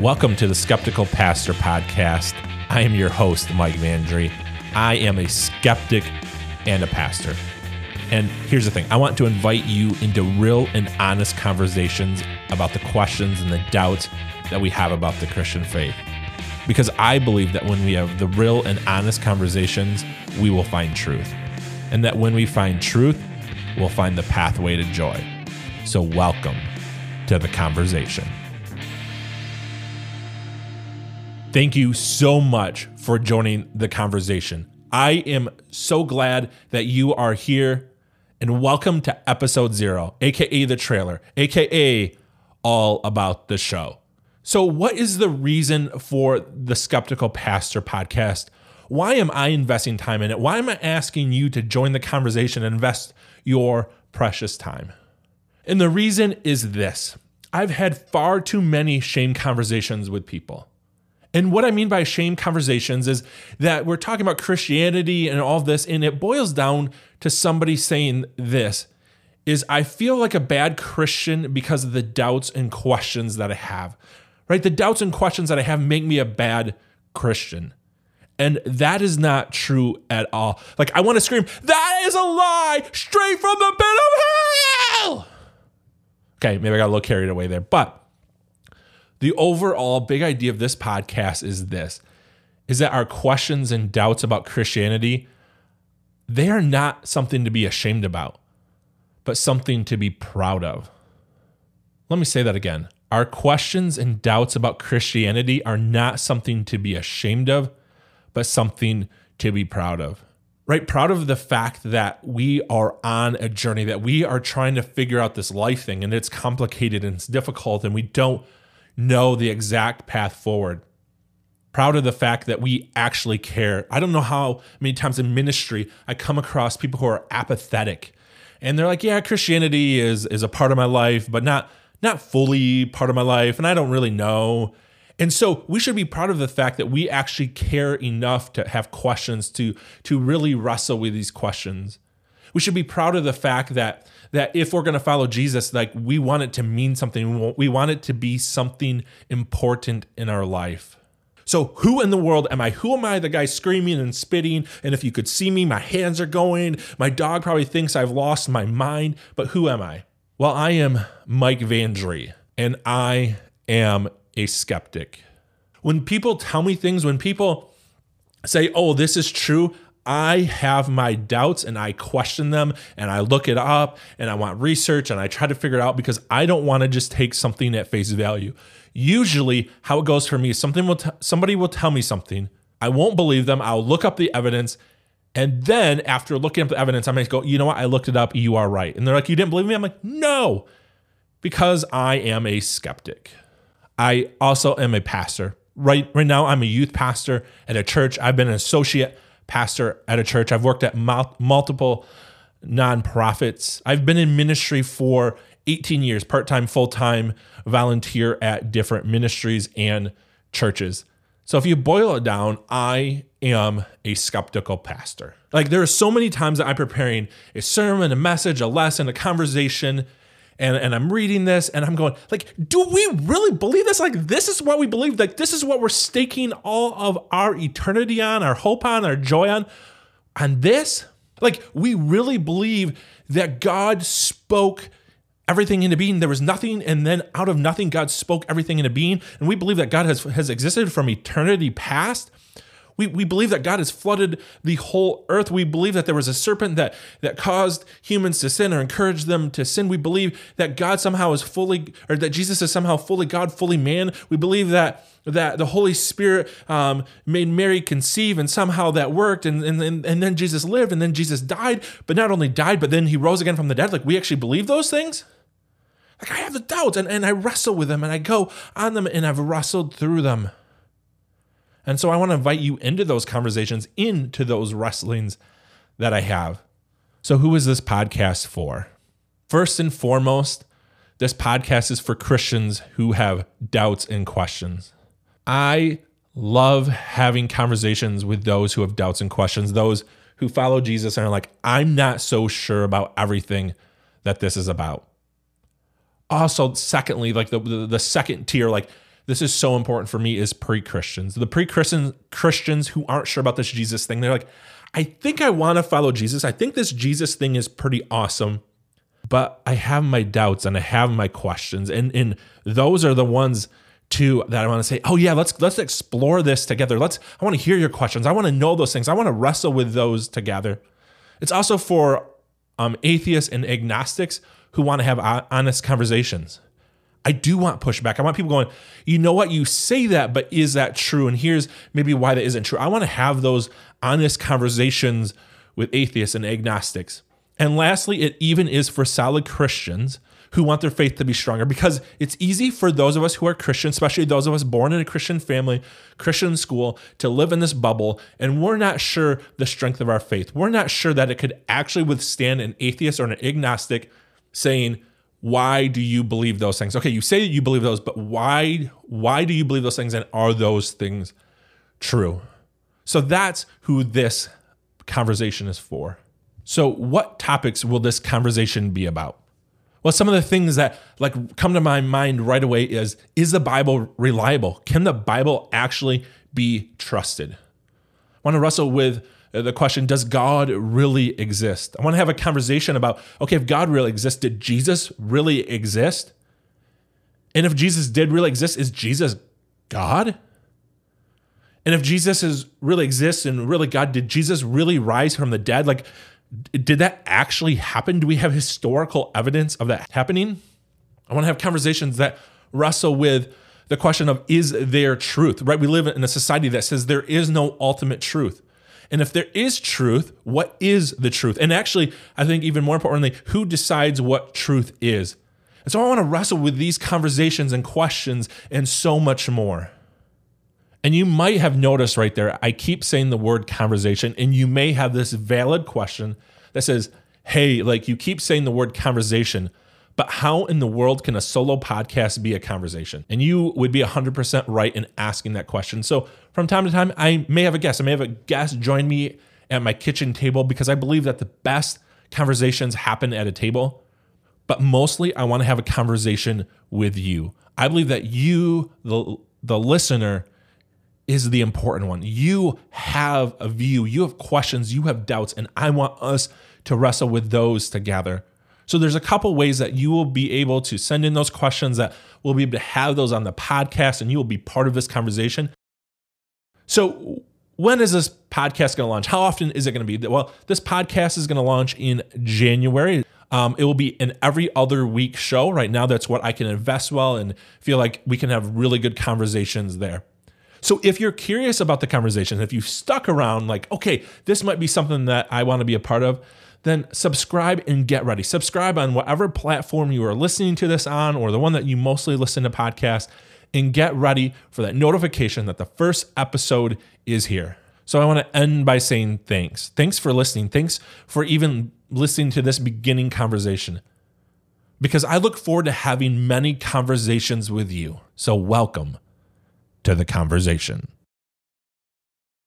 Welcome to the Skeptical Pastor Podcast. I am your host, Mike Vandry. I am a skeptic and a pastor. And here's the thing I want to invite you into real and honest conversations about the questions and the doubts that we have about the Christian faith. Because I believe that when we have the real and honest conversations, we will find truth. And that when we find truth, we'll find the pathway to joy. So, welcome to the conversation. Thank you so much for joining the conversation. I am so glad that you are here and welcome to episode zero, aka the trailer, aka all about the show. So, what is the reason for the Skeptical Pastor podcast? Why am I investing time in it? Why am I asking you to join the conversation and invest your precious time? And the reason is this I've had far too many shame conversations with people. And what I mean by shame conversations is that we're talking about Christianity and all this, and it boils down to somebody saying this is I feel like a bad Christian because of the doubts and questions that I have. Right? The doubts and questions that I have make me a bad Christian. And that is not true at all. Like I want to scream, that is a lie straight from the pit of hell. Okay, maybe I got a little carried away there, but the overall big idea of this podcast is this is that our questions and doubts about Christianity they are not something to be ashamed about but something to be proud of. Let me say that again. Our questions and doubts about Christianity are not something to be ashamed of but something to be proud of. Right? Proud of the fact that we are on a journey, that we are trying to figure out this life thing and it's complicated and it's difficult and we don't know the exact path forward. Proud of the fact that we actually care. I don't know how many times in ministry I come across people who are apathetic and they're like, yeah, Christianity is is a part of my life, but not not fully part of my life, and I don't really know. And so we should be proud of the fact that we actually care enough to have questions to to really wrestle with these questions. We should be proud of the fact that that if we're going to follow Jesus, like we want it to mean something. We want it to be something important in our life. So, who in the world am I? Who am I, the guy screaming and spitting? And if you could see me, my hands are going. My dog probably thinks I've lost my mind. But who am I? Well, I am Mike Vandry, and I am a skeptic. When people tell me things, when people say, oh, this is true, I have my doubts and I question them and I look it up and I want research and I try to figure it out because I don't want to just take something at face value. Usually, how it goes for me is something will t- somebody will tell me something. I won't believe them. I'll look up the evidence. And then after looking up the evidence, I might go, you know what? I looked it up. You are right. And they're like, you didn't believe me? I'm like, no, because I am a skeptic. I also am a pastor. Right, right now, I'm a youth pastor at a church. I've been an associate pastor at a church. I've worked at multiple nonprofits. I've been in ministry for 18 years, part time, full time, volunteer at different ministries and churches. So if you boil it down, I am a skeptical pastor. Like there are so many times that I'm preparing a sermon, a message, a lesson, a conversation, and, and I'm reading this and I'm going, like, do we really believe this? Like, this is what we believe. Like, this is what we're staking all of our eternity on, our hope on, our joy on. On this, like, we really believe that God spoke everything into being. There was nothing, and then out of nothing, God spoke everything into being. And we believe that God has, has existed from eternity past. We, we believe that God has flooded the whole earth. We believe that there was a serpent that, that caused humans to sin or encouraged them to sin. We believe that God somehow is fully, or that Jesus is somehow fully God, fully man. We believe that that the Holy Spirit um, made Mary conceive, and somehow that worked. And, and, and then Jesus lived, and then Jesus died, but not only died, but then he rose again from the dead. Like, we actually believe those things? Like, I have the doubts, and, and I wrestle with them, and I go on them, and I've wrestled through them. And so I want to invite you into those conversations, into those wrestlings that I have. So, who is this podcast for? First and foremost, this podcast is for Christians who have doubts and questions. I love having conversations with those who have doubts and questions, those who follow Jesus and are like, I'm not so sure about everything that this is about. Also, secondly, like the, the, the second tier, like this is so important for me is pre-Christians. The pre-Christian Christians who aren't sure about this Jesus thing. They're like, I think I want to follow Jesus. I think this Jesus thing is pretty awesome, but I have my doubts and I have my questions. And and those are the ones too that I want to say, "Oh yeah, let's let's explore this together. Let's I want to hear your questions. I want to know those things. I want to wrestle with those together." It's also for um, atheists and agnostics who want to have honest conversations. I do want pushback. I want people going, you know what, you say that, but is that true? And here's maybe why that isn't true. I want to have those honest conversations with atheists and agnostics. And lastly, it even is for solid Christians who want their faith to be stronger because it's easy for those of us who are Christian, especially those of us born in a Christian family, Christian school, to live in this bubble and we're not sure the strength of our faith. We're not sure that it could actually withstand an atheist or an agnostic saying, why do you believe those things? Okay, you say that you believe those, but why why do you believe those things and are those things true? So that's who this conversation is for. So what topics will this conversation be about? Well, some of the things that like come to my mind right away is is the Bible reliable? Can the Bible actually be trusted? I want to wrestle with Uh, the question Does God really exist? I want to have a conversation about okay, if God really exists, did Jesus really exist? And if Jesus did really exist, is Jesus God? And if Jesus is really exists and really God, did Jesus really rise from the dead? Like, did that actually happen? Do we have historical evidence of that happening? I want to have conversations that wrestle with the question of is there truth, right? We live in a society that says there is no ultimate truth. And if there is truth, what is the truth? And actually, I think even more importantly, who decides what truth is? And so I want to wrestle with these conversations and questions and so much more. And you might have noticed right there, I keep saying the word conversation, and you may have this valid question that says, Hey, like you keep saying the word conversation, but how in the world can a solo podcast be a conversation? And you would be 100% right in asking that question. So from time to time, I may have a guest. I may have a guest join me at my kitchen table because I believe that the best conversations happen at a table. But mostly, I want to have a conversation with you. I believe that you, the, the listener, is the important one. You have a view, you have questions, you have doubts, and I want us to wrestle with those together. So there's a couple ways that you will be able to send in those questions that we'll be able to have those on the podcast and you will be part of this conversation. So when is this podcast going to launch? How often is it going to be? Well, this podcast is going to launch in January. Um, it will be an every other week show. Right now, that's what I can invest well and feel like we can have really good conversations there. So if you're curious about the conversation, if you've stuck around, like, okay, this might be something that I want to be a part of, then subscribe and get ready. Subscribe on whatever platform you are listening to this on or the one that you mostly listen to podcasts and get ready for that notification that the first episode is here. So I want to end by saying thanks. Thanks for listening. Thanks for even listening to this beginning conversation. Because I look forward to having many conversations with you. So welcome to the conversation.